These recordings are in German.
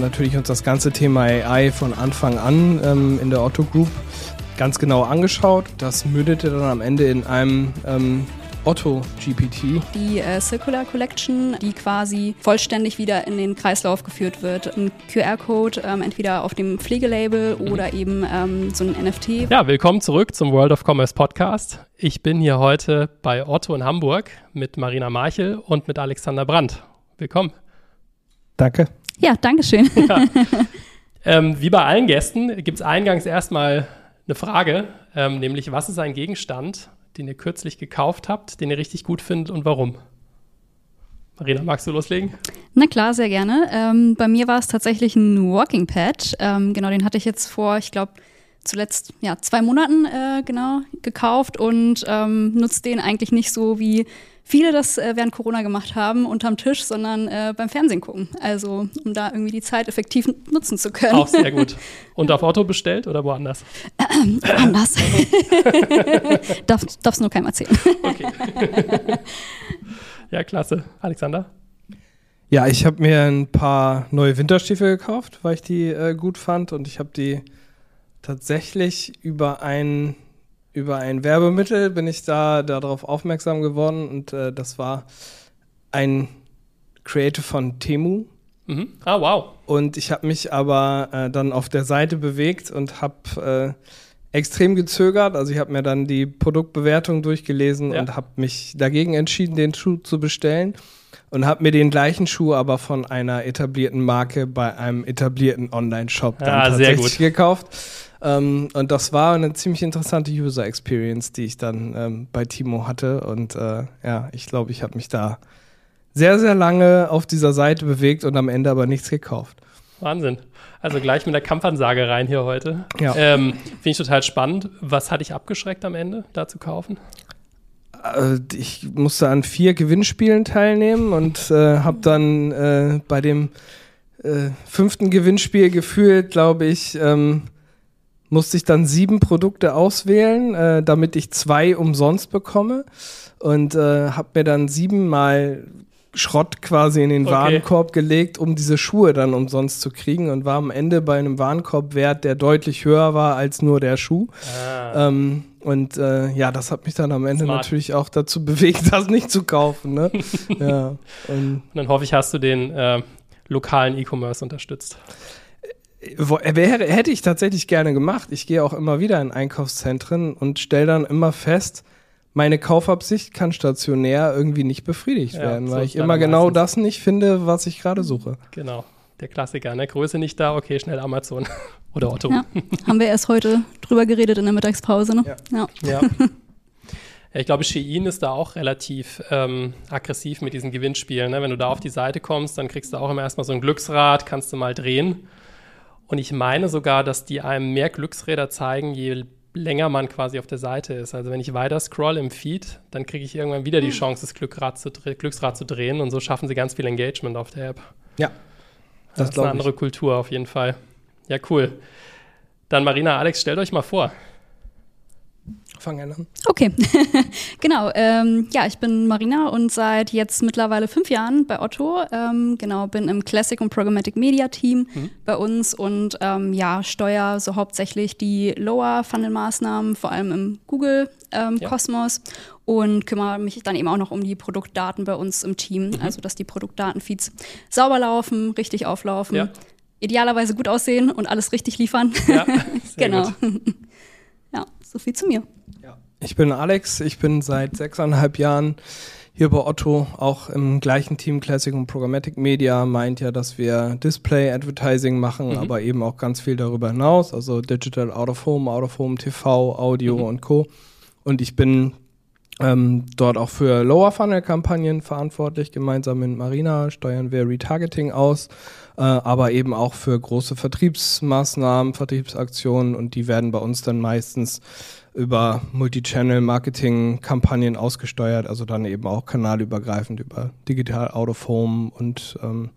natürlich uns das ganze Thema AI von Anfang an ähm, in der Otto Group ganz genau angeschaut. Das mündete dann am Ende in einem ähm, Otto GPT. Die äh, Circular Collection, die quasi vollständig wieder in den Kreislauf geführt wird. Ein QR-Code, ähm, entweder auf dem Pflegelabel mhm. oder eben ähm, so ein NFT. Ja, willkommen zurück zum World of Commerce Podcast. Ich bin hier heute bei Otto in Hamburg mit Marina Marchel und mit Alexander Brandt. Willkommen. Danke. Ja, danke schön. Ja. Ähm, wie bei allen Gästen gibt es eingangs erstmal eine Frage, ähm, nämlich was ist ein Gegenstand, den ihr kürzlich gekauft habt, den ihr richtig gut findet und warum? Marina, magst du loslegen? Na klar, sehr gerne. Ähm, bei mir war es tatsächlich ein Walking Pad. Ähm, genau, den hatte ich jetzt vor, ich glaube, zuletzt ja zwei Monaten äh, genau gekauft und ähm, nutze den eigentlich nicht so wie viele das äh, während Corona gemacht haben, unterm Tisch, sondern äh, beim Fernsehen gucken. Also, um da irgendwie die Zeit effektiv nutzen zu können. Auch sehr gut. Und auf Otto bestellt oder woanders? Ähm, woanders. Darf, darf's nur keinem erzählen. Okay. ja, klasse. Alexander? Ja, ich habe mir ein paar neue Winterstiefel gekauft, weil ich die äh, gut fand und ich habe die tatsächlich über ein, über ein Werbemittel bin ich da darauf aufmerksam geworden und äh, das war ein Creative von Temu. Mhm. Ah, wow. Und ich habe mich aber äh, dann auf der Seite bewegt und habe äh, extrem gezögert. Also ich habe mir dann die Produktbewertung durchgelesen ja. und habe mich dagegen entschieden, den Schuh zu bestellen und habe mir den gleichen Schuh aber von einer etablierten Marke bei einem etablierten Online-Shop dann ah, tatsächlich gekauft. Ähm, und das war eine ziemlich interessante User Experience, die ich dann ähm, bei Timo hatte. Und äh, ja, ich glaube, ich habe mich da sehr, sehr lange auf dieser Seite bewegt und am Ende aber nichts gekauft. Wahnsinn. Also gleich mit der Kampfansage rein hier heute. Ja. Ähm, Finde ich total spannend. Was hat dich abgeschreckt am Ende, da zu kaufen? Äh, ich musste an vier Gewinnspielen teilnehmen und äh, habe dann äh, bei dem äh, fünften Gewinnspiel gefühlt, glaube ich, ähm, musste ich dann sieben Produkte auswählen, äh, damit ich zwei umsonst bekomme. Und äh, habe mir dann siebenmal Schrott quasi in den okay. Warenkorb gelegt, um diese Schuhe dann umsonst zu kriegen und war am Ende bei einem Warenkorbwert, der deutlich höher war als nur der Schuh. Ah. Ähm, und äh, ja, das hat mich dann am Ende Smart. natürlich auch dazu bewegt, das nicht zu kaufen. Ne? ja, und, und, dann hoffe ich, hast du den äh, lokalen E-Commerce unterstützt. Wäre, hätte ich tatsächlich gerne gemacht. Ich gehe auch immer wieder in Einkaufszentren und stelle dann immer fest, meine Kaufabsicht kann stationär irgendwie nicht befriedigt ja, werden, weil ich immer genau das nicht finde, was ich gerade suche. Genau, der Klassiker. Ne? Größe nicht da, okay, schnell Amazon oder Otto. Ja, haben wir erst heute drüber geredet in der Mittagspause. Ne? Ja. ja. Ja, ich glaube, Shein ist da auch relativ ähm, aggressiv mit diesen Gewinnspielen. Ne? Wenn du da auf die Seite kommst, dann kriegst du auch immer erstmal so ein Glücksrad, kannst du mal drehen. Und ich meine sogar, dass die einem mehr Glücksräder zeigen, je länger man quasi auf der Seite ist. Also wenn ich weiter scroll im Feed, dann kriege ich irgendwann wieder die hm. Chance, das Glücksrad zu, Glücksrad zu drehen und so schaffen sie ganz viel Engagement auf der App. Ja. Das, das ist eine andere ich. Kultur auf jeden Fall. Ja, cool. Dann Marina, Alex, stellt euch mal vor. Fang an. Okay, genau. Ähm, ja, ich bin Marina und seit jetzt mittlerweile fünf Jahren bei Otto. Ähm, genau, bin im Classic und Programmatic Media Team mhm. bei uns und ähm, ja, steuere so hauptsächlich die Lower Funnel Maßnahmen, vor allem im Google ähm, ja. Kosmos und kümmere mich dann eben auch noch um die Produktdaten bei uns im Team, mhm. also dass die Produktdatenfeeds sauber laufen, richtig auflaufen. Ja. Idealerweise gut aussehen und alles richtig liefern. Ja, genau. ja, so viel zu mir. Ich bin Alex, ich bin seit sechseinhalb Jahren hier bei Otto, auch im gleichen Team Classic und Programmatic Media, meint ja, dass wir Display Advertising machen, mhm. aber eben auch ganz viel darüber hinaus, also Digital Out of Home, Out of Home TV, Audio mhm. und Co. Und ich bin ähm, dort auch für Lower Funnel Kampagnen verantwortlich. Gemeinsam mit Marina steuern wir Retargeting aus, äh, aber eben auch für große Vertriebsmaßnahmen, Vertriebsaktionen und die werden bei uns dann meistens über Multi-Channel-Marketing-Kampagnen ausgesteuert, also dann eben auch kanalübergreifend über Digital Out of Home und ähm,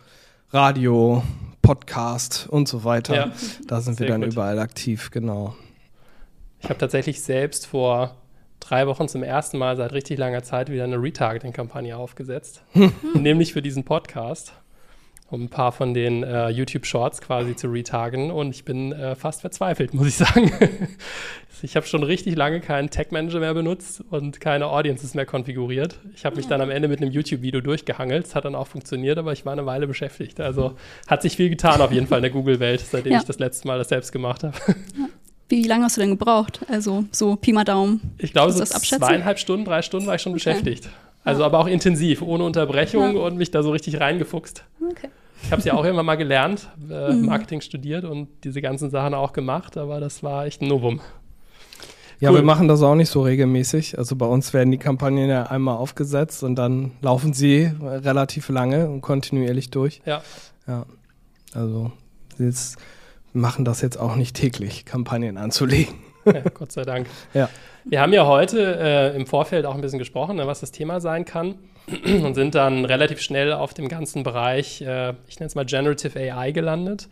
Radio, Podcast und so weiter. Ja, da sind wir dann gut. überall aktiv, genau. Ich habe tatsächlich selbst vor drei Wochen zum ersten Mal seit richtig langer Zeit wieder eine Retargeting-Kampagne aufgesetzt, nämlich für diesen Podcast. um ein paar von den äh, YouTube-Shorts quasi zu retargen. Und ich bin äh, fast verzweifelt, muss ich sagen. ich habe schon richtig lange keinen Tag-Manager mehr benutzt und keine Audiences mehr konfiguriert. Ich habe mich dann am Ende mit einem YouTube-Video durchgehangelt. Es hat dann auch funktioniert, aber ich war eine Weile beschäftigt. Also hat sich viel getan auf jeden Fall in der Google-Welt, seitdem ja. ich das letzte Mal das selbst gemacht habe. Ja. Wie lange hast du denn gebraucht? Also so Pi mal Daumen. Ich glaube, so zweieinhalb Stunden, drei Stunden war ich schon okay. beschäftigt. Also aber auch intensiv, ohne Unterbrechung ja. und mich da so richtig reingefuchst. Okay. Ich habe es ja auch immer mal gelernt, äh, mhm. Marketing studiert und diese ganzen Sachen auch gemacht, aber das war echt ein Novum. Ja, cool. wir machen das auch nicht so regelmäßig. Also bei uns werden die Kampagnen ja einmal aufgesetzt und dann laufen sie relativ lange und kontinuierlich durch. Ja. Ja. Also jetzt machen das jetzt auch nicht täglich, Kampagnen anzulegen. Ja, Gott sei Dank. Ja. Wir haben ja heute äh, im Vorfeld auch ein bisschen gesprochen, ne, was das Thema sein kann und sind dann relativ schnell auf dem ganzen Bereich, äh, ich nenne es mal Generative AI gelandet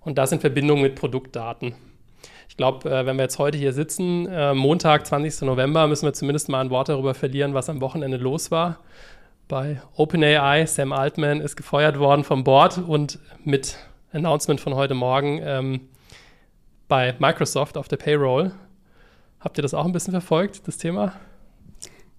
und das in Verbindung mit Produktdaten. Ich glaube, äh, wenn wir jetzt heute hier sitzen, äh, Montag, 20. November, müssen wir zumindest mal ein Wort darüber verlieren, was am Wochenende los war. Bei OpenAI, Sam Altman ist gefeuert worden vom Board und mit Announcement von heute Morgen ähm, bei Microsoft auf der Payroll. Habt ihr das auch ein bisschen verfolgt, das Thema?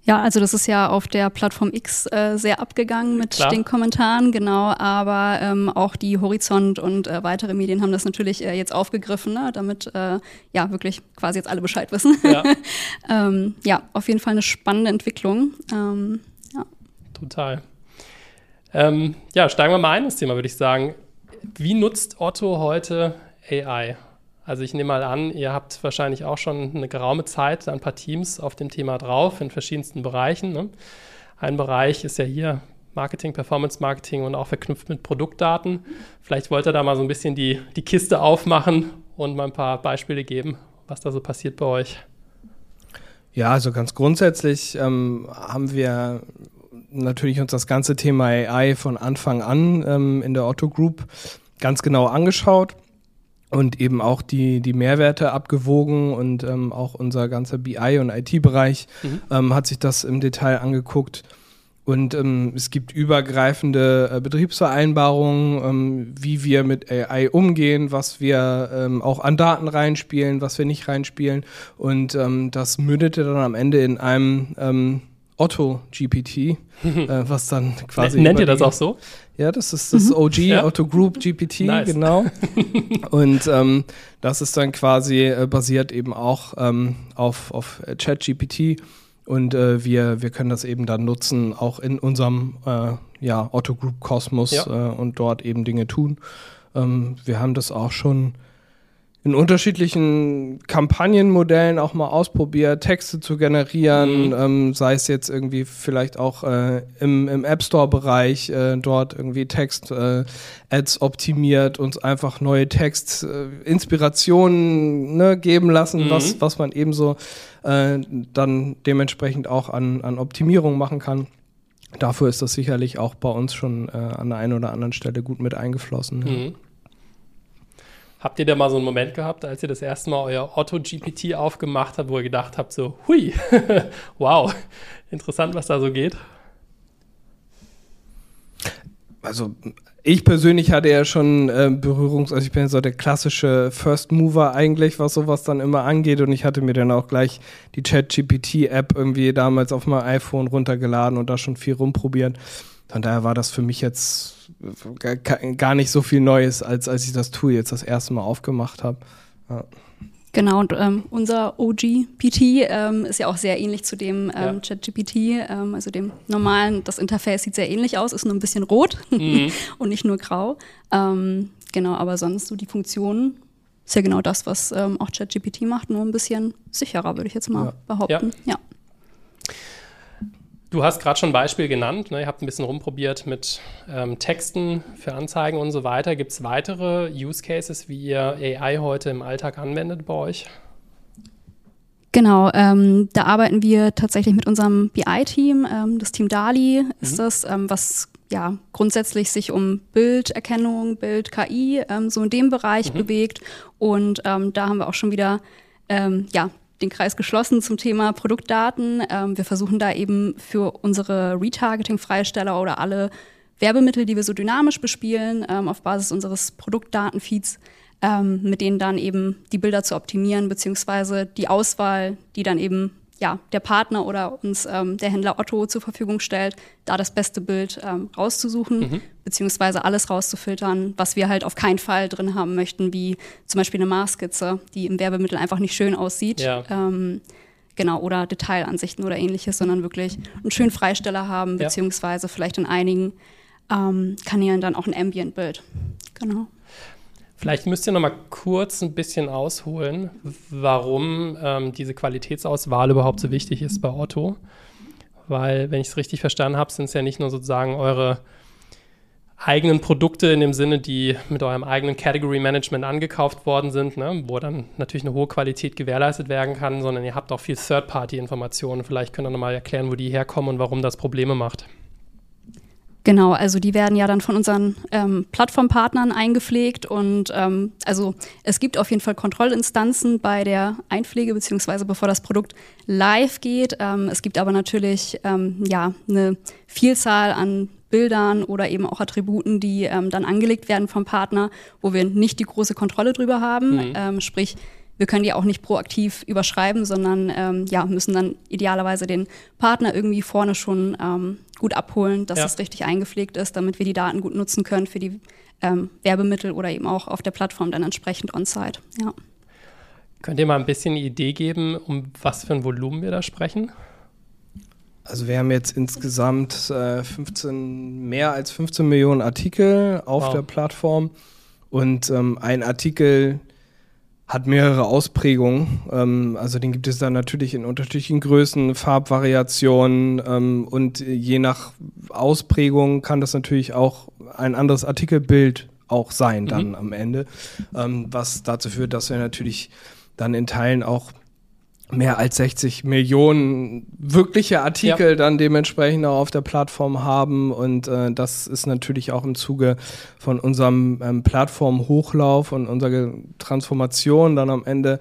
Ja, also das ist ja auf der Plattform X äh, sehr abgegangen mit Klar. den Kommentaren, genau, aber ähm, auch die Horizont und äh, weitere Medien haben das natürlich äh, jetzt aufgegriffen, ne, damit äh, ja wirklich quasi jetzt alle Bescheid wissen. Ja, ähm, ja auf jeden Fall eine spannende Entwicklung. Ähm, ja. Total. Ähm, ja, steigen wir mal ein ins Thema, würde ich sagen. Wie nutzt Otto heute AI? Also ich nehme mal an, ihr habt wahrscheinlich auch schon eine geraume Zeit ein paar Teams auf dem Thema drauf in verschiedensten Bereichen. Ne? Ein Bereich ist ja hier Marketing, Performance Marketing und auch verknüpft mit Produktdaten. Vielleicht wollt ihr da mal so ein bisschen die, die Kiste aufmachen und mal ein paar Beispiele geben, was da so passiert bei euch. Ja, also ganz grundsätzlich ähm, haben wir natürlich uns das ganze Thema AI von Anfang an ähm, in der Otto Group ganz genau angeschaut und eben auch die, die Mehrwerte abgewogen und ähm, auch unser ganzer BI- und IT-Bereich mhm. ähm, hat sich das im Detail angeguckt. Und ähm, es gibt übergreifende äh, Betriebsvereinbarungen, ähm, wie wir mit AI umgehen, was wir ähm, auch an Daten reinspielen, was wir nicht reinspielen. Und ähm, das mündete dann am Ende in einem Otto GPT, äh, was dann quasi. Nennt ihr das auch so? Ja, das ist das mhm. OG, ja. Otto Group GPT, nice. genau. Und ähm, das ist dann quasi äh, basiert eben auch ähm, auf, auf ChatGPT. Und äh, wir, wir können das eben dann nutzen, auch in unserem äh, ja, Otto Group Kosmos ja. Äh, und dort eben Dinge tun. Ähm, wir haben das auch schon in unterschiedlichen Kampagnenmodellen auch mal ausprobiert, Texte zu generieren, mhm. ähm, sei es jetzt irgendwie vielleicht auch äh, im, im App Store-Bereich äh, dort irgendwie Text-Ads äh, optimiert, uns einfach neue Text-Inspirationen ne, geben lassen, mhm. was, was man ebenso äh, dann dementsprechend auch an, an Optimierung machen kann. Dafür ist das sicherlich auch bei uns schon äh, an der einen oder anderen Stelle gut mit eingeflossen. Mhm. Habt ihr da mal so einen Moment gehabt, als ihr das erste Mal euer Otto-GPT aufgemacht habt, wo ihr gedacht habt, so, hui, wow, interessant, was da so geht? Also ich persönlich hatte ja schon äh, Berührungs-, also ich bin ja so der klassische First Mover eigentlich, was sowas dann immer angeht und ich hatte mir dann auch gleich die Chat-GPT-App irgendwie damals auf mein iPhone runtergeladen und da schon viel rumprobiert. Von daher war das für mich jetzt gar nicht so viel Neues, als als ich das Tool jetzt das erste Mal aufgemacht habe. Ja. Genau, und ähm, unser OG-PT ähm, ist ja auch sehr ähnlich zu dem ähm, ja. ChatGPT, ähm, also dem normalen. Das Interface sieht sehr ähnlich aus, ist nur ein bisschen rot mhm. und nicht nur grau. Ähm, genau, aber sonst so die Funktionen ist ja genau das, was ähm, auch ChatGPT macht, nur ein bisschen sicherer, würde ich jetzt mal ja. behaupten. ja. Du hast gerade schon ein Beispiel genannt. Ne? Ihr habt ein bisschen rumprobiert mit ähm, Texten für Anzeigen und so weiter. Gibt es weitere Use Cases, wie ihr AI heute im Alltag anwendet bei euch? Genau, ähm, da arbeiten wir tatsächlich mit unserem BI-Team. Ähm, das Team DALI ist mhm. das, ähm, was ja grundsätzlich sich um Bilderkennung, Bild-KI ähm, so in dem Bereich mhm. bewegt. Und ähm, da haben wir auch schon wieder ähm, ja, den Kreis geschlossen zum Thema Produktdaten. Ähm, wir versuchen da eben für unsere Retargeting-Freisteller oder alle Werbemittel, die wir so dynamisch bespielen, ähm, auf Basis unseres Produktdatenfeeds, ähm, mit denen dann eben die Bilder zu optimieren, beziehungsweise die Auswahl, die dann eben ja, der Partner oder uns ähm, der Händler Otto zur Verfügung stellt, da das beste Bild ähm, rauszusuchen, mhm. beziehungsweise alles rauszufiltern, was wir halt auf keinen Fall drin haben möchten, wie zum Beispiel eine Maßskizze, die im Werbemittel einfach nicht schön aussieht. Ja. Ähm, genau, oder Detailansichten oder ähnliches, sondern wirklich einen schönen Freisteller haben, beziehungsweise vielleicht in einigen ähm, Kanälen dann auch ein Ambient-Bild. Genau. Vielleicht müsst ihr noch mal kurz ein bisschen ausholen, warum ähm, diese Qualitätsauswahl überhaupt so wichtig ist bei Otto. Weil, wenn ich es richtig verstanden habe, sind es ja nicht nur sozusagen eure eigenen Produkte in dem Sinne, die mit eurem eigenen Category Management angekauft worden sind, ne, wo dann natürlich eine hohe Qualität gewährleistet werden kann, sondern ihr habt auch viel Third-Party-Informationen. Vielleicht könnt ihr noch mal erklären, wo die herkommen und warum das Probleme macht. Genau, also die werden ja dann von unseren ähm, Plattformpartnern eingepflegt und ähm, also es gibt auf jeden Fall Kontrollinstanzen bei der Einpflege beziehungsweise bevor das Produkt live geht. Ähm, es gibt aber natürlich ähm, ja eine Vielzahl an Bildern oder eben auch Attributen, die ähm, dann angelegt werden vom Partner, wo wir nicht die große Kontrolle drüber haben. Mhm. Ähm, sprich, wir können die auch nicht proaktiv überschreiben, sondern ähm, ja, müssen dann idealerweise den Partner irgendwie vorne schon ähm, gut abholen, dass ja. es richtig eingepflegt ist, damit wir die Daten gut nutzen können für die ähm, Werbemittel oder eben auch auf der Plattform dann entsprechend on-site. Ja. Könnt ihr mal ein bisschen eine Idee geben, um was für ein Volumen wir da sprechen? Also wir haben jetzt insgesamt äh, 15, mehr als 15 Millionen Artikel auf wow. der Plattform und ähm, ein Artikel hat mehrere Ausprägungen. Ähm, also den gibt es dann natürlich in unterschiedlichen Größen, Farbvariationen ähm, und je nach Ausprägung kann das natürlich auch ein anderes Artikelbild auch sein dann mhm. am Ende, ähm, was dazu führt, dass wir natürlich dann in Teilen auch mehr als 60 Millionen wirkliche Artikel ja. dann dementsprechend auch auf der Plattform haben. Und äh, das ist natürlich auch im Zuge von unserem ähm, Plattformhochlauf und unserer Transformation dann am Ende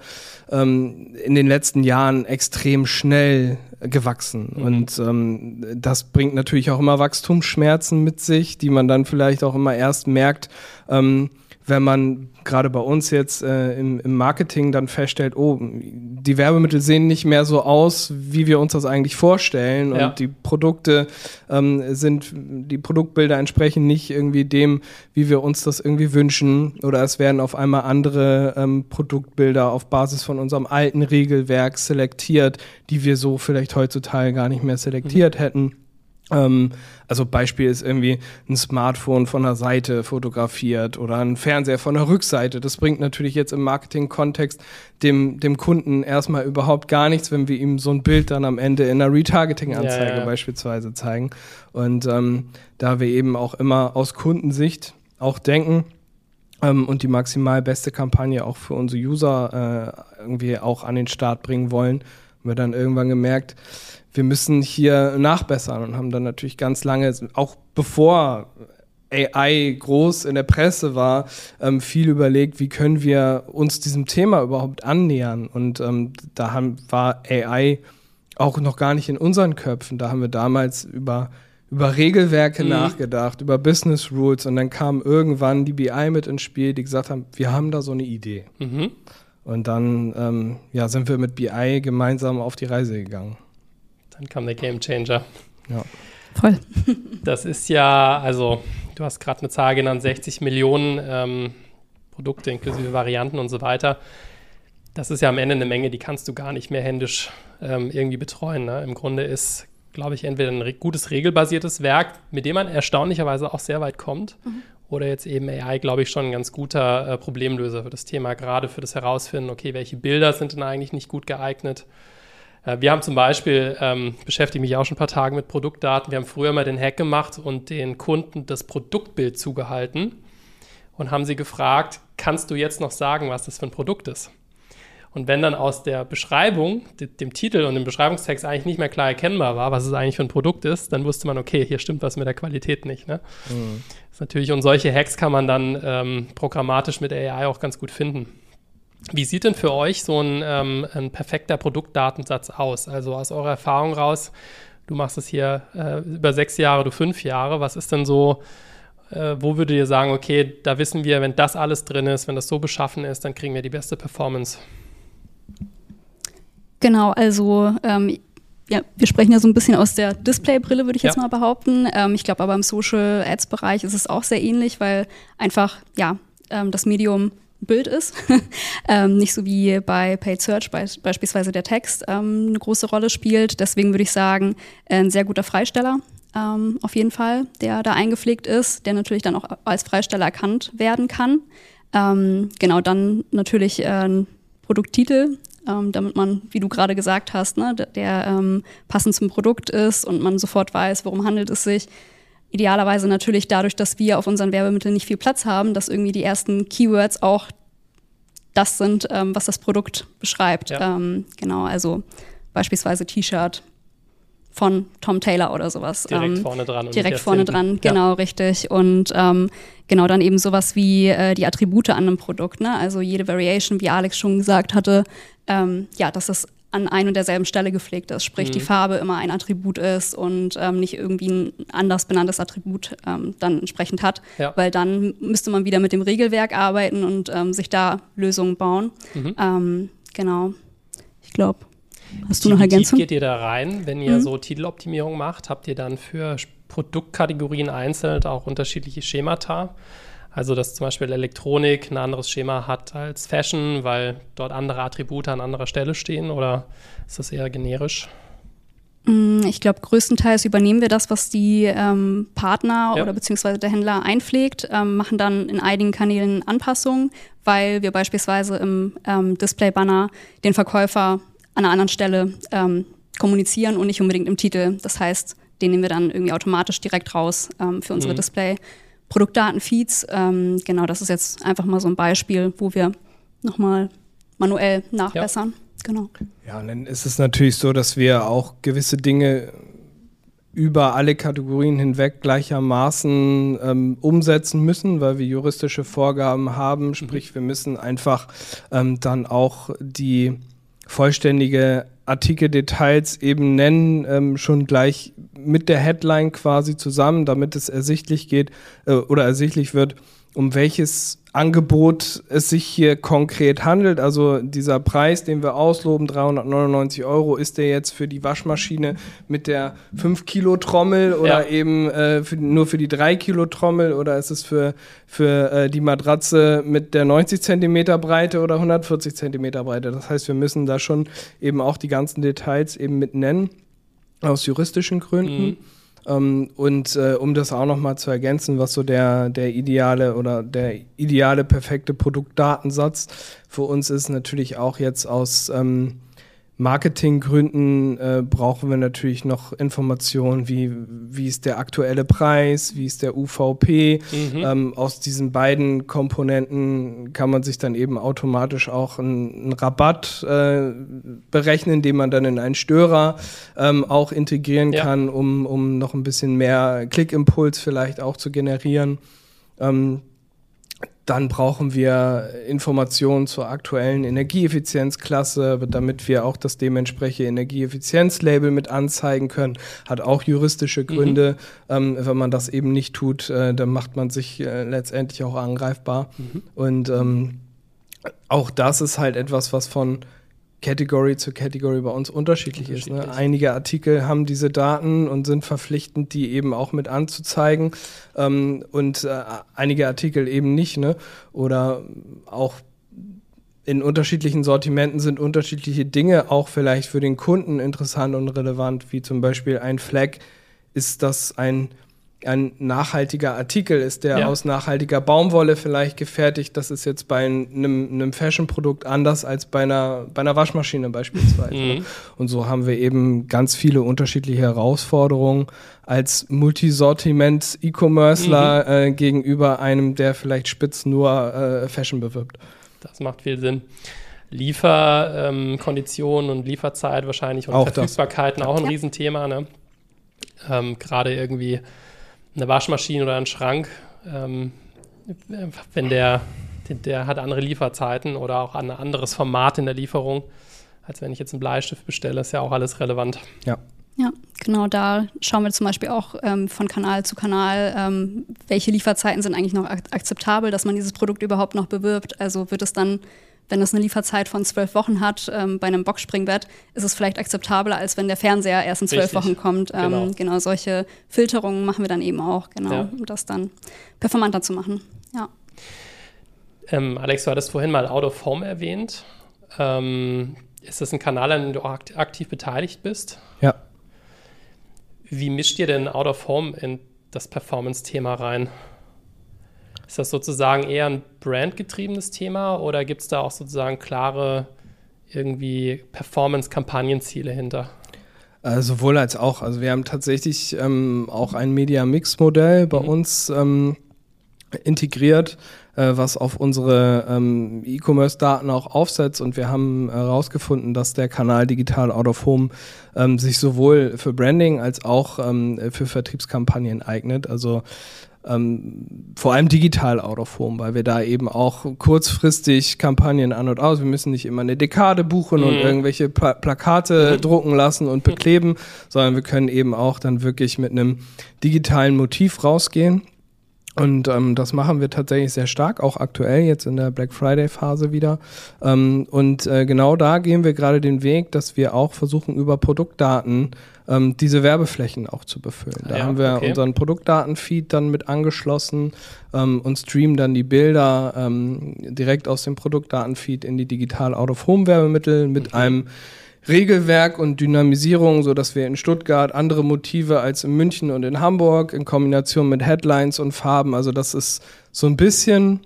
ähm, in den letzten Jahren extrem schnell gewachsen. Mhm. Und ähm, das bringt natürlich auch immer Wachstumsschmerzen mit sich, die man dann vielleicht auch immer erst merkt, ähm, wenn man gerade bei uns jetzt äh, im, im, Marketing dann feststellt, oh, die Werbemittel sehen nicht mehr so aus, wie wir uns das eigentlich vorstellen ja. und die Produkte ähm, sind, die Produktbilder entsprechen nicht irgendwie dem, wie wir uns das irgendwie wünschen oder es werden auf einmal andere ähm, Produktbilder auf Basis von unserem alten Regelwerk selektiert, die wir so vielleicht heutzutage gar nicht mehr selektiert mhm. hätten. Ähm, also Beispiel ist irgendwie ein Smartphone von der Seite fotografiert oder ein Fernseher von der Rückseite. Das bringt natürlich jetzt im Marketing-Kontext dem, dem Kunden erstmal überhaupt gar nichts, wenn wir ihm so ein Bild dann am Ende in einer Retargeting-Anzeige ja, ja. beispielsweise zeigen. Und ähm, da wir eben auch immer aus Kundensicht auch denken, ähm, und die maximal beste Kampagne auch für unsere User äh, irgendwie auch an den Start bringen wollen, haben wir dann irgendwann gemerkt, wir müssen hier nachbessern und haben dann natürlich ganz lange, auch bevor AI groß in der Presse war, ähm, viel überlegt, wie können wir uns diesem Thema überhaupt annähern. Und ähm, da haben, war AI auch noch gar nicht in unseren Köpfen. Da haben wir damals über, über Regelwerke mhm. nachgedacht, über Business Rules und dann kam irgendwann die BI mit ins Spiel, die gesagt haben, wir haben da so eine Idee. Mhm. Und dann ähm, ja, sind wir mit BI gemeinsam auf die Reise gegangen. Dann kam der Game Changer. Ja. Voll. Das ist ja, also du hast gerade eine Zahl genannt, 60 Millionen ähm, Produkte inklusive Varianten und so weiter. Das ist ja am Ende eine Menge, die kannst du gar nicht mehr händisch ähm, irgendwie betreuen. Ne? Im Grunde ist, glaube ich, entweder ein re gutes regelbasiertes Werk, mit dem man erstaunlicherweise auch sehr weit kommt, mhm. oder jetzt eben AI, glaube ich, schon ein ganz guter äh, Problemlöser für das Thema, gerade für das Herausfinden, okay, welche Bilder sind denn eigentlich nicht gut geeignet wir haben zum Beispiel, ähm, beschäftige mich auch schon ein paar Tage mit Produktdaten. Wir haben früher mal den Hack gemacht und den Kunden das Produktbild zugehalten und haben sie gefragt, kannst du jetzt noch sagen, was das für ein Produkt ist? Und wenn dann aus der Beschreibung, dem Titel und dem Beschreibungstext eigentlich nicht mehr klar erkennbar war, was es eigentlich für ein Produkt ist, dann wusste man, okay, hier stimmt was mit der Qualität nicht. Ne? Mhm. Das ist natürlich, und solche Hacks kann man dann ähm, programmatisch mit AI auch ganz gut finden. Wie sieht denn für euch so ein, ähm, ein perfekter Produktdatensatz aus? Also aus eurer Erfahrung raus, du machst es hier äh, über sechs Jahre, du fünf Jahre. Was ist denn so, äh, wo würdet ihr sagen, okay, da wissen wir, wenn das alles drin ist, wenn das so beschaffen ist, dann kriegen wir die beste Performance? Genau, also ähm, ja, wir sprechen ja so ein bisschen aus der Displaybrille, würde ich ja. jetzt mal behaupten. Ähm, ich glaube aber im Social Ads Bereich ist es auch sehr ähnlich, weil einfach ja ähm, das Medium Bild ist. ähm, nicht so wie bei Paid Search be beispielsweise der Text ähm, eine große Rolle spielt. Deswegen würde ich sagen, ein sehr guter Freisteller ähm, auf jeden Fall, der da eingepflegt ist, der natürlich dann auch als Freisteller erkannt werden kann. Ähm, genau, dann natürlich äh, ein Produkttitel, ähm, damit man, wie du gerade gesagt hast, ne, der, der ähm, passend zum Produkt ist und man sofort weiß, worum handelt es sich. Idealerweise natürlich dadurch, dass wir auf unseren Werbemitteln nicht viel Platz haben, dass irgendwie die ersten Keywords auch das sind, ähm, was das Produkt beschreibt. Ja. Ähm, genau, also beispielsweise T-Shirt von Tom Taylor oder sowas. Direkt ähm, vorne dran. direkt vorne dran, genau, ja. richtig. Und ähm, genau dann eben sowas wie äh, die Attribute an einem Produkt. Ne? Also jede Variation, wie Alex schon gesagt hatte, ähm, ja, dass es an ein und derselben Stelle gepflegt ist, sprich mhm. die Farbe immer ein Attribut ist und ähm, nicht irgendwie ein anders benanntes Attribut ähm, dann entsprechend hat, ja. weil dann müsste man wieder mit dem Regelwerk arbeiten und ähm, sich da Lösungen bauen. Mhm. Ähm, genau, ich glaube. Hast du noch Ergänzung? Wie geht ihr da rein, wenn ihr mhm. so Titeloptimierung macht? Habt ihr dann für Produktkategorien einzeln auch unterschiedliche Schemata? Also, dass zum Beispiel Elektronik ein anderes Schema hat als Fashion, weil dort andere Attribute an anderer Stelle stehen oder ist das eher generisch? Mm, ich glaube, größtenteils übernehmen wir das, was die ähm, Partner ja. oder beziehungsweise der Händler einpflegt, ähm, machen dann in einigen Kanälen Anpassungen, weil wir beispielsweise im ähm, Display-Banner den Verkäufer an einer anderen Stelle ähm, kommunizieren und nicht unbedingt im Titel. Das heißt, den nehmen wir dann irgendwie automatisch direkt raus ähm, für unsere mhm. Display. Produktdatenfeeds, ähm, genau, das ist jetzt einfach mal so ein Beispiel, wo wir nochmal manuell nachbessern. Ja. Genau. Ja, und dann ist es natürlich so, dass wir auch gewisse Dinge über alle Kategorien hinweg gleichermaßen ähm, umsetzen müssen, weil wir juristische Vorgaben haben. Mhm. Sprich, wir müssen einfach ähm, dann auch die vollständige Artikeldetails eben nennen, ähm, schon gleich mit der Headline quasi zusammen, damit es ersichtlich geht äh, oder ersichtlich wird, um welches Angebot es sich hier konkret handelt. Also dieser Preis, den wir ausloben, 399 Euro, ist der jetzt für die Waschmaschine mit der 5 Kilo Trommel oder ja. eben äh, für, nur für die 3 Kilo Trommel oder ist es für, für äh, die Matratze mit der 90 Zentimeter Breite oder 140 Zentimeter Breite? Das heißt, wir müssen da schon eben auch die ganzen Details eben mit nennen, aus juristischen Gründen. Mhm. Ähm, und äh, um das auch nochmal zu ergänzen, was so der, der ideale oder der ideale perfekte Produktdatensatz für uns ist, natürlich auch jetzt aus ähm, Marketinggründen äh, brauchen wir natürlich noch Informationen, wie, wie ist der aktuelle Preis, wie ist der UVP. Mhm. Ähm, aus diesen beiden Komponenten kann man sich dann eben automatisch auch einen, Rabatt äh, berechnen, den man dann in einen Störer ähm, auch integrieren ja. kann, um, um noch ein bisschen mehr Klickimpuls vielleicht auch zu generieren. Ähm, dann brauchen wir Informationen zur aktuellen Energieeffizienzklasse, damit wir auch das dementsprechende Energieeffizienzlabel mit anzeigen können. Hat auch juristische Gründe. Mhm. Ähm, wenn man das eben nicht tut, äh, dann macht man sich äh, letztendlich auch angreifbar. Mhm. Und ähm, auch das ist halt etwas, was von Category zu Category bei uns unterschiedlich, unterschiedlich. ist. Ne? Einige Artikel haben diese Daten und sind verpflichtend, die eben auch mit anzuzeigen ähm, und äh, einige Artikel eben nicht. Ne? Oder auch in unterschiedlichen Sortimenten sind unterschiedliche Dinge auch vielleicht für den Kunden interessant und relevant, wie zum Beispiel ein Flag. Ist das ein ein nachhaltiger Artikel ist, der ja. aus nachhaltiger Baumwolle vielleicht gefertigt. Das ist jetzt bei einem, einem Fashion-Produkt anders als bei einer, bei einer Waschmaschine beispielsweise. Mhm. Und so haben wir eben ganz viele unterschiedliche Herausforderungen als Multisortiment-E-Commercer mhm. äh, gegenüber einem, der vielleicht spitz nur äh, Fashion bewirbt. Das macht viel Sinn. Lieferkonditionen ähm, und Lieferzeit wahrscheinlich und auch Verfügbarkeiten das. auch ein ja. Riesenthema. Ne? Ähm, Gerade irgendwie eine Waschmaschine oder ein Schrank, ähm, wenn der, der hat andere Lieferzeiten oder auch ein anderes Format in der Lieferung, als wenn ich jetzt einen Bleistift bestelle, ist ja auch alles relevant. Ja. Ja, genau da schauen wir zum Beispiel auch ähm, von Kanal zu Kanal, ähm, welche Lieferzeiten sind eigentlich noch ak akzeptabel, dass man dieses Produkt überhaupt noch bewirbt. Also wird es dann, wenn es eine Lieferzeit von zwölf Wochen hat, ähm, bei einem Boxspringbett, ist es vielleicht akzeptabler, als wenn der Fernseher erst in zwölf Wochen kommt. Ähm, genau. genau. solche Filterungen machen wir dann eben auch, genau, ja. um das dann performanter zu machen. Ja. Ähm, Alex, du hattest vorhin mal Out of Home erwähnt. Ähm, ist das ein Kanal, an dem du aktiv beteiligt bist? Ja. Wie mischt ihr denn Out of Home in das Performance-Thema rein? Ist das sozusagen eher ein brandgetriebenes Thema oder gibt es da auch sozusagen klare irgendwie Performance-Kampagnenziele hinter? Äh, sowohl als auch. Also wir haben tatsächlich ähm, auch ein Media-Mix-Modell bei mhm. uns ähm, integriert, äh, was auf unsere ähm, E-Commerce-Daten auch aufsetzt. Und wir haben herausgefunden, dass der Kanal Digital Out of Home ähm, sich sowohl für Branding als auch ähm, für Vertriebskampagnen eignet. Also ähm, vor allem digital out of home, weil wir da eben auch kurzfristig Kampagnen an und aus. Wir müssen nicht immer eine Dekade buchen mhm. und irgendwelche Pla Plakate mhm. drucken lassen und bekleben, sondern wir können eben auch dann wirklich mit einem digitalen Motiv rausgehen und ähm, das machen wir tatsächlich sehr stark, auch aktuell jetzt in der Black Friday-Phase wieder. Ähm, und äh, genau da gehen wir gerade den Weg, dass wir auch versuchen, über Produktdaten ähm, diese Werbeflächen auch zu befüllen. Da ja, haben wir okay. unseren Produktdatenfeed dann mit angeschlossen ähm, und streamen dann die Bilder ähm, direkt aus dem Produktdatenfeed in die digital Out-of-Home-Werbemittel mit mhm. einem Regelwerk und Dynamisierung, so dass wir in Stuttgart andere Motive als in München und in Hamburg in Kombination mit Headlines und Farben. Also das ist so ein bisschen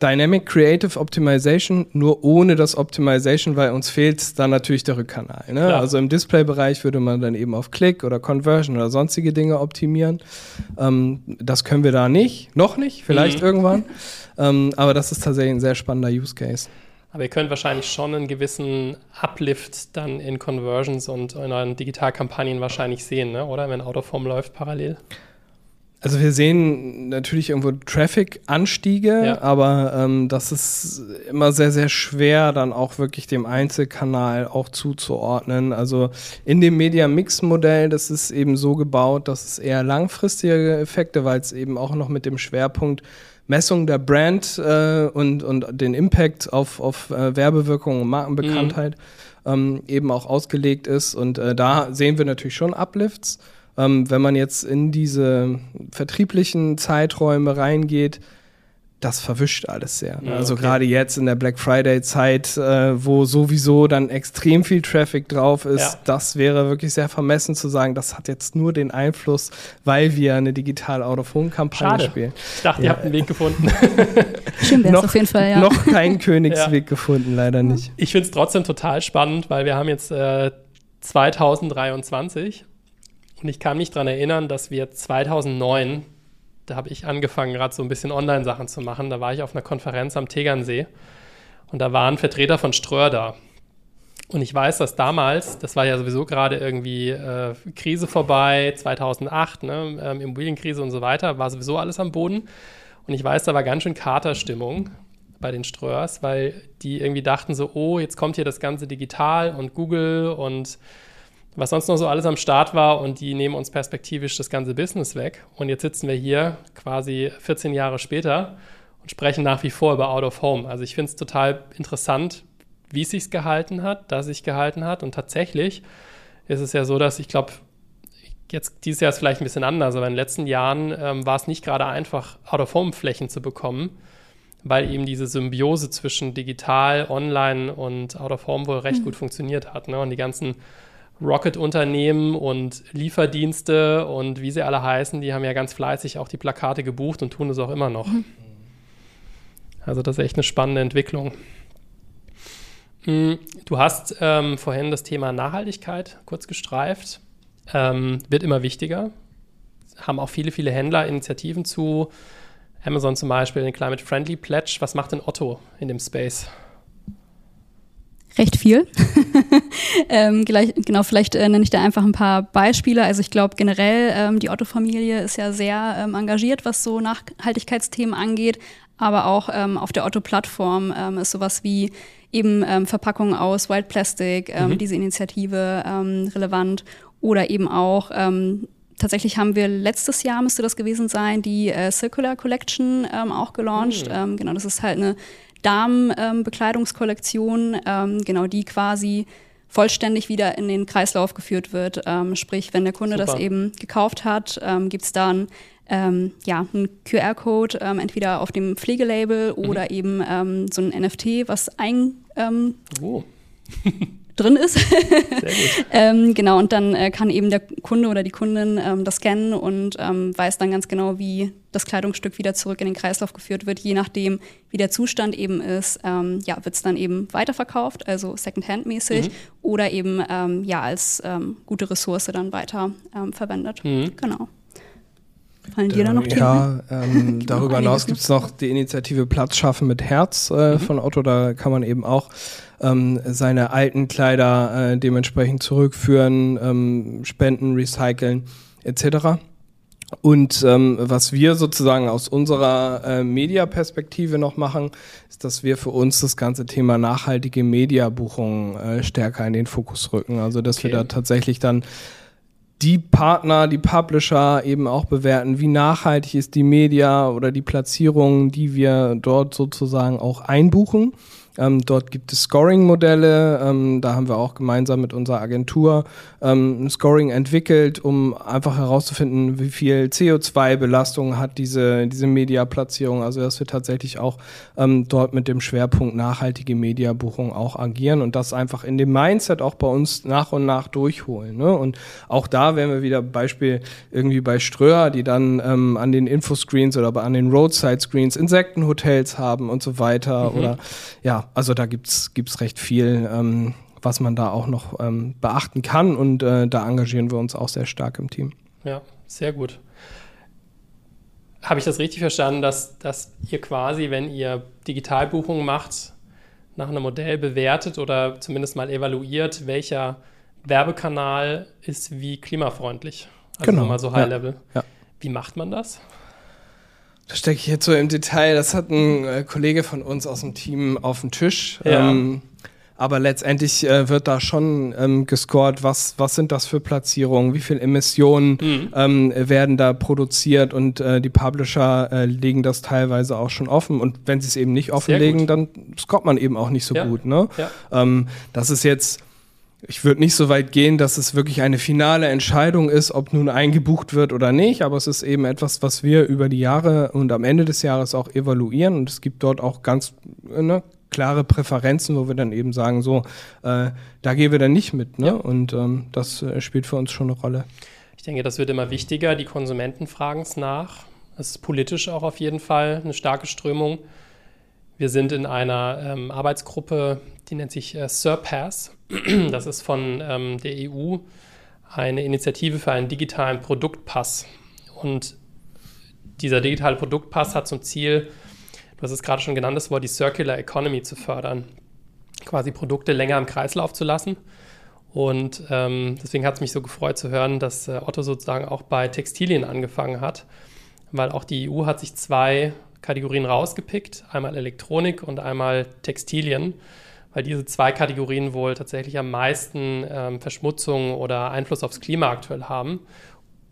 Dynamic Creative Optimization, nur ohne das Optimization, weil uns fehlt dann natürlich der Rückkanal. Ne? Also im Display-Bereich würde man dann eben auf Click oder Conversion oder sonstige Dinge optimieren. Ähm, das können wir da nicht, noch nicht, vielleicht mhm. irgendwann. Ähm, aber das ist tatsächlich ein sehr spannender Use Case. Aber ihr könnt wahrscheinlich schon einen gewissen Uplift dann in Conversions und in euren Digitalkampagnen wahrscheinlich sehen, ne? oder? Wenn Autoform läuft parallel. Also wir sehen natürlich irgendwo Traffic-Anstiege, ja. aber ähm, das ist immer sehr, sehr schwer, dann auch wirklich dem Einzelkanal auch zuzuordnen. Also in dem Media-Mix-Modell, das ist eben so gebaut, dass es eher langfristige Effekte, weil es eben auch noch mit dem Schwerpunkt Messung der Brand äh, und, und den Impact auf, auf äh, Werbewirkung und Markenbekanntheit mhm. ähm, eben auch ausgelegt ist. Und äh, da sehen wir natürlich schon Uplifts. Ähm, wenn man jetzt in diese vertrieblichen Zeiträume reingeht, das verwischt alles sehr. Ne? Ja, also okay. gerade jetzt in der Black Friday-Zeit, äh, wo sowieso dann extrem viel Traffic drauf ist, ja. das wäre wirklich sehr vermessen zu sagen, das hat jetzt nur den Einfluss, weil wir eine digital Out-of-Home-Kampagne spielen. Ich dachte, ja. ihr habt einen Weg gefunden. Schön wäre es auf jeden Fall, ja. Noch keinen Königsweg gefunden, leider nicht. Ich finde es trotzdem total spannend, weil wir haben jetzt äh, 2023 und ich kann mich daran erinnern, dass wir 2009 da habe ich angefangen, gerade so ein bisschen Online-Sachen zu machen. Da war ich auf einer Konferenz am Tegernsee und da waren Vertreter von Ströer da. Und ich weiß, dass damals, das war ja sowieso gerade irgendwie äh, Krise vorbei, 2008, ne, ähm, Immobilienkrise und so weiter, war sowieso alles am Boden. Und ich weiß, da war ganz schön Katerstimmung bei den Ströers, weil die irgendwie dachten so, oh, jetzt kommt hier das ganze digital und Google und was sonst noch so alles am Start war und die nehmen uns perspektivisch das ganze Business weg. Und jetzt sitzen wir hier quasi 14 Jahre später und sprechen nach wie vor über Out of Home. Also ich finde es total interessant, wie es sich gehalten hat, dass sich gehalten hat. Und tatsächlich ist es ja so, dass ich glaube, jetzt dieses Jahr ist vielleicht ein bisschen anders, aber in den letzten Jahren ähm, war es nicht gerade einfach, Out-of-Home-Flächen zu bekommen, weil eben diese Symbiose zwischen digital, online und Out-of-Home wohl recht mhm. gut funktioniert hat. Ne? Und die ganzen Rocket-Unternehmen und Lieferdienste und wie sie alle heißen, die haben ja ganz fleißig auch die Plakate gebucht und tun es auch immer noch. Mhm. Also das ist echt eine spannende Entwicklung. Hm, du hast ähm, vorhin das Thema Nachhaltigkeit kurz gestreift. Ähm, wird immer wichtiger. Haben auch viele, viele Händler Initiativen zu. Amazon zum Beispiel, den Climate Friendly Pledge. Was macht denn Otto in dem Space? Recht viel. ähm, gleich, genau, vielleicht äh, nenne ich da einfach ein paar Beispiele. Also ich glaube generell, ähm, die Otto-Familie ist ja sehr ähm, engagiert, was so Nachhaltigkeitsthemen angeht. Aber auch ähm, auf der Otto-Plattform ähm, ist sowas wie eben ähm, Verpackungen aus White Plastic, ähm, mhm. diese Initiative ähm, relevant. oder eben auch ähm, tatsächlich haben wir letztes Jahr, müsste das gewesen sein, die äh, Circular Collection ähm, auch gelauncht. Mhm. Ähm, genau, das ist halt eine Damenbekleidungskollektion, ähm, genau, die quasi vollständig wieder in den Kreislauf geführt wird. Ähm, sprich, wenn der Kunde Super. das eben gekauft hat, ähm, gibt es dann ähm, ja, einen QR-Code ähm, entweder auf dem Pflegelabel mhm. oder eben ähm, so ein NFT, was ein ähm, oh. drin ist. ähm, genau, und dann äh, kann eben der Kunde oder die Kundin ähm, das scannen und ähm, weiß dann ganz genau, wie das Kleidungsstück wieder zurück in den Kreislauf geführt wird. Je nachdem, wie der Zustand eben ist, ähm, ja, wird es dann eben weiterverkauft, also Secondhand-mäßig, mhm. oder eben ähm, ja, als ähm, gute Ressource dann weiter verwendet. Mhm. Genau. Fallen dir da noch Themen? Ja, ähm, darüber hinaus gibt es noch die Initiative Platz schaffen mit Herz äh, mhm. von Otto. Da kann man eben auch ähm, seine alten Kleider äh, dementsprechend zurückführen, ähm, spenden, recyceln etc. Und ähm, was wir sozusagen aus unserer äh, Media-Perspektive noch machen, ist, dass wir für uns das ganze Thema nachhaltige Mediabuchungen äh, stärker in den Fokus rücken. Also dass okay. wir da tatsächlich dann die Partner, die Publisher eben auch bewerten, wie nachhaltig ist die Media oder die Platzierung, die wir dort sozusagen auch einbuchen. Ähm, dort gibt es Scoring-Modelle. Ähm, da haben wir auch gemeinsam mit unserer Agentur ähm, ein Scoring entwickelt, um einfach herauszufinden, wie viel CO2-Belastung hat diese, diese Media-Platzierung. Also, dass wir tatsächlich auch ähm, dort mit dem Schwerpunkt nachhaltige Mediabuchung auch agieren und das einfach in dem Mindset auch bei uns nach und nach durchholen. Ne? Und auch da wären wir wieder Beispiel irgendwie bei Ströer, die dann ähm, an den Infoscreens oder an den Roadside-Screens Insektenhotels haben und so weiter. Mhm. Oder ja, also da gibt's gibt's recht viel, ähm, was man da auch noch ähm, beachten kann und äh, da engagieren wir uns auch sehr stark im Team. Ja, sehr gut. Habe ich das richtig verstanden, dass, dass ihr quasi, wenn ihr Digitalbuchungen macht, nach einem Modell bewertet oder zumindest mal evaluiert, welcher Werbekanal ist wie klimafreundlich? Also genau. mal so High Level. Ja. Wie macht man das? Da stecke ich jetzt so im Detail. Das hat ein äh, Kollege von uns aus dem Team auf dem Tisch. Ja. Ähm, aber letztendlich äh, wird da schon ähm, gescored, was, was sind das für Platzierungen, wie viele Emissionen mhm. ähm, werden da produziert und äh, die Publisher äh, legen das teilweise auch schon offen. Und wenn sie es eben nicht offenlegen, dann scoret man eben auch nicht so ja. gut. Ne? Ja. Ähm, das ist jetzt ich würde nicht so weit gehen, dass es wirklich eine finale Entscheidung ist, ob nun eingebucht wird oder nicht, aber es ist eben etwas, was wir über die Jahre und am Ende des Jahres auch evaluieren und es gibt dort auch ganz ne, klare Präferenzen, wo wir dann eben sagen, so, äh, da gehen wir dann nicht mit ne? Ja. und ähm, das äh, spielt für uns schon eine Rolle. Ich denke, das wird immer wichtiger, die Konsumenten fragen es nach. Es ist politisch auch auf jeden Fall eine starke Strömung. Wir sind in einer ähm, Arbeitsgruppe, die nennt sich äh, Surpass. Das ist von ähm, der EU eine Initiative für einen digitalen Produktpass. Und dieser digitale Produktpass hat zum Ziel, du hast es gerade schon genannt, das Wort, die Circular Economy zu fördern. Quasi Produkte länger im Kreislauf zu lassen. Und ähm, deswegen hat es mich so gefreut zu hören, dass äh, Otto sozusagen auch bei Textilien angefangen hat, weil auch die EU hat sich zwei Kategorien rausgepickt, einmal Elektronik und einmal Textilien, weil diese zwei Kategorien wohl tatsächlich am meisten ähm, Verschmutzung oder Einfluss aufs Klima aktuell haben.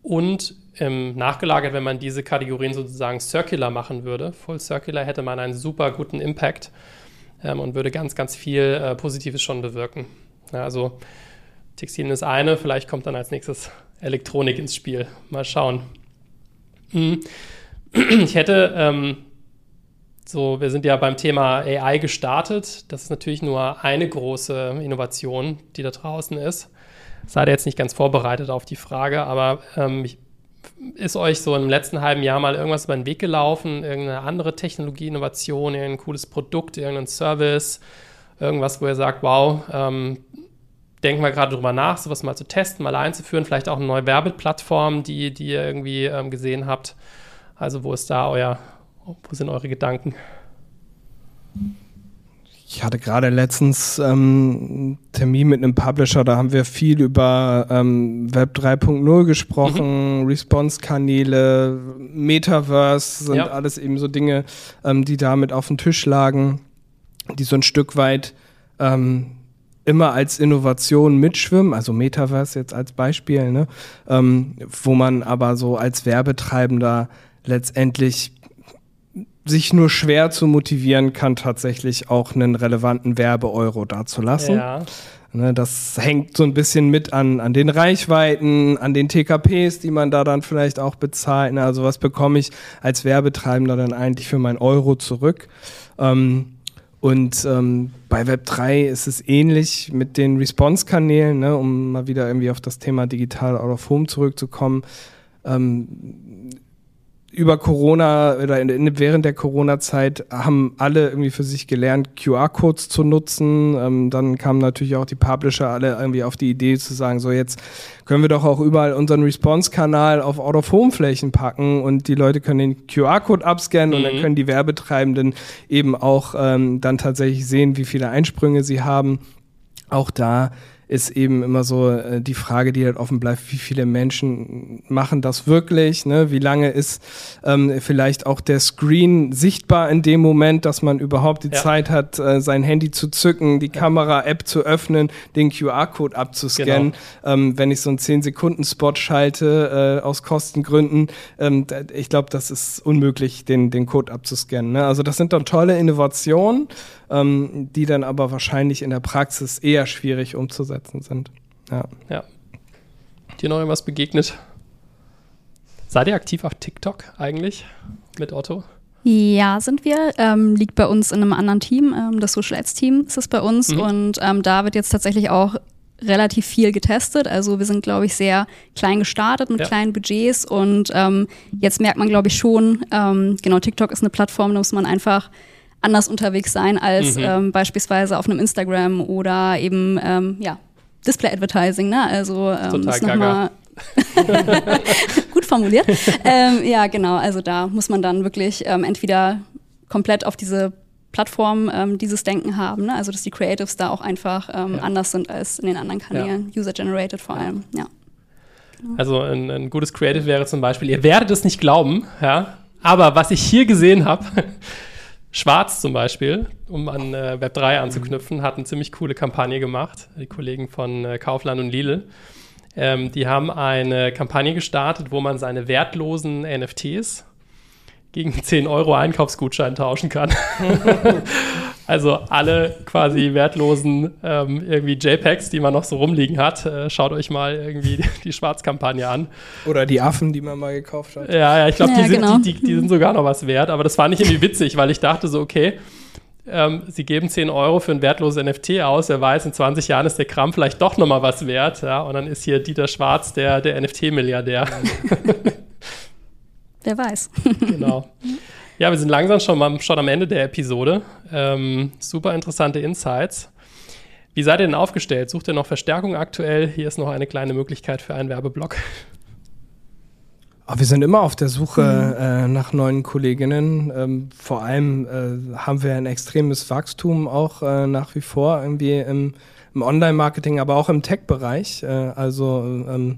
Und ähm, nachgelagert, wenn man diese Kategorien sozusagen circular machen würde, full circular, hätte man einen super guten Impact ähm, und würde ganz, ganz viel äh, Positives schon bewirken. Ja, also Textilien ist eine, vielleicht kommt dann als nächstes Elektronik ins Spiel. Mal schauen. Mhm. Ich hätte ähm, so, wir sind ja beim Thema AI gestartet. Das ist natürlich nur eine große Innovation, die da draußen ist. Seid ihr jetzt nicht ganz vorbereitet auf die Frage, aber ähm, ist euch so im letzten halben Jahr mal irgendwas über den Weg gelaufen? Irgendeine andere Technologie, Innovation, irgendein cooles Produkt, irgendein Service, irgendwas, wo ihr sagt, wow, ähm, denken wir gerade drüber nach, sowas mal zu testen, mal einzuführen, vielleicht auch eine neue Werbeplattform, die, die ihr irgendwie ähm, gesehen habt. Also wo ist da euer, wo sind eure Gedanken? Ich hatte gerade letztens ähm, einen Termin mit einem Publisher, da haben wir viel über ähm, Web 3.0 gesprochen, mhm. Response-Kanäle, Metaverse, sind ja. alles eben so Dinge, ähm, die damit auf dem Tisch lagen, die so ein Stück weit ähm, immer als Innovation mitschwimmen, also Metaverse jetzt als Beispiel, ne? ähm, wo man aber so als Werbetreibender letztendlich sich nur schwer zu motivieren kann, tatsächlich auch einen relevanten Werbeeuro dazulassen. Ja. Ne, das hängt so ein bisschen mit an, an den Reichweiten, an den TKPs, die man da dann vielleicht auch bezahlt. Ne? Also was bekomme ich als Werbetreibender dann eigentlich für mein Euro zurück? Ähm, und ähm, bei Web3 ist es ähnlich mit den Response-Kanälen, ne, um mal wieder irgendwie auf das Thema Digital Out of Home zurückzukommen. Ähm, über Corona oder in, während der Corona-Zeit haben alle irgendwie für sich gelernt, QR-Codes zu nutzen. Ähm, dann kamen natürlich auch die Publisher alle irgendwie auf die Idee zu sagen, so jetzt können wir doch auch überall unseren Response-Kanal auf Out-of-Home-Flächen packen und die Leute können den QR-Code abscannen mhm. und dann mhm. können die Werbetreibenden eben auch ähm, dann tatsächlich sehen, wie viele Einsprünge sie haben. Auch da ist eben immer so äh, die Frage, die halt offen bleibt, wie viele Menschen machen das wirklich, ne? wie lange ist ähm, vielleicht auch der Screen sichtbar in dem Moment, dass man überhaupt die ja. Zeit hat, äh, sein Handy zu zücken, die ja. Kamera-App zu öffnen, den QR-Code abzuscannen. Genau. Ähm, wenn ich so einen 10-Sekunden-Spot schalte, äh, aus Kostengründen, ähm, ich glaube, das ist unmöglich, den, den Code abzuscannen. Ne? Also das sind dann tolle Innovationen, ähm, die dann aber wahrscheinlich in der Praxis eher schwierig umzusetzen sind. Ja. ja. Dir noch irgendwas begegnet? Seid ihr aktiv auf TikTok eigentlich mit Otto? Ja, sind wir. Ähm, liegt bei uns in einem anderen Team. Ähm, das Social Ads Team ist es bei uns. Mhm. Und ähm, da wird jetzt tatsächlich auch relativ viel getestet. Also wir sind, glaube ich, sehr klein gestartet mit ja. kleinen Budgets. Und ähm, jetzt merkt man, glaube ich, schon, ähm, genau, TikTok ist eine Plattform, da muss man einfach anders unterwegs sein als mhm. ähm, beispielsweise auf einem Instagram oder eben ähm, ja, Display Advertising. Ne? Also ähm, Total ist nochmal gut formuliert. ähm, ja, genau. Also da muss man dann wirklich ähm, entweder komplett auf diese Plattform ähm, dieses Denken haben. Ne? Also dass die Creatives da auch einfach ähm, ja. anders sind als in den anderen Kanälen, ja. user-generated vor allem. Ja. Genau. Also ein, ein, gutes Creative wäre zum Beispiel, ihr werdet es nicht glauben, ja, aber was ich hier gesehen habe, Schwarz zum Beispiel, um an äh, Web3 anzuknüpfen, hat eine ziemlich coole Kampagne gemacht. Die Kollegen von äh, Kaufland und Lidl. Ähm, die haben eine Kampagne gestartet, wo man seine wertlosen NFTs gegen 10 Euro Einkaufsgutschein tauschen kann. also alle quasi wertlosen ähm, irgendwie JPEGs, die man noch so rumliegen hat. Äh, schaut euch mal irgendwie die Schwarzkampagne an. Oder die Affen, die man mal gekauft hat. Ja, ja, ich glaube, ja, die, genau. die, die, die, sind sogar noch was wert. Aber das fand ich irgendwie witzig, weil ich dachte so, okay, ähm, sie geben 10 Euro für ein wertloses NFT aus. Wer weiß, in 20 Jahren ist der Kram vielleicht doch noch mal was wert. Ja? Und dann ist hier Dieter Schwarz der, der NFT-Milliardär. Wer weiß. genau. Ja, wir sind langsam schon, mal, schon am Ende der Episode. Ähm, super interessante Insights. Wie seid ihr denn aufgestellt? Sucht ihr noch Verstärkung aktuell? Hier ist noch eine kleine Möglichkeit für einen Werbeblock. wir sind immer auf der Suche mhm. äh, nach neuen Kolleginnen. Ähm, vor allem äh, haben wir ein extremes Wachstum auch äh, nach wie vor irgendwie im, im Online-Marketing, aber auch im Tech-Bereich. Äh, also ähm,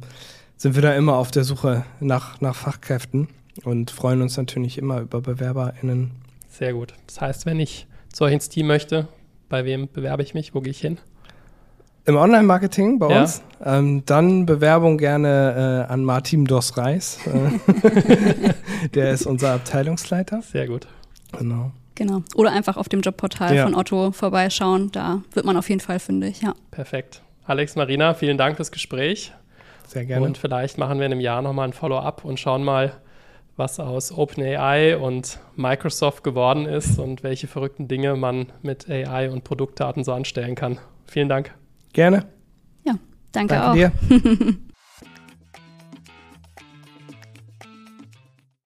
sind wir da immer auf der Suche nach, nach Fachkräften und freuen uns natürlich immer über BewerberInnen. Sehr gut. Das heißt, wenn ich zu euch ins Team möchte, bei wem bewerbe ich mich? Wo gehe ich hin? Im Online-Marketing bei ja. uns. Ähm, dann Bewerbung gerne äh, an Martin Dos Reis. Äh, der ist unser Abteilungsleiter. Sehr gut. Genau. Genau. Oder einfach auf dem Jobportal ja. von Otto vorbeischauen. Da wird man auf jeden Fall fündig, ja. Perfekt. Alex, Marina, vielen Dank fürs Gespräch. Sehr gerne. Und vielleicht machen wir in einem Jahr nochmal ein Follow-up und schauen mal, was aus OpenAI und Microsoft geworden ist und welche verrückten Dinge man mit AI und Produktdaten so anstellen kann. Vielen Dank. Gerne. Ja, danke, danke auch. dir.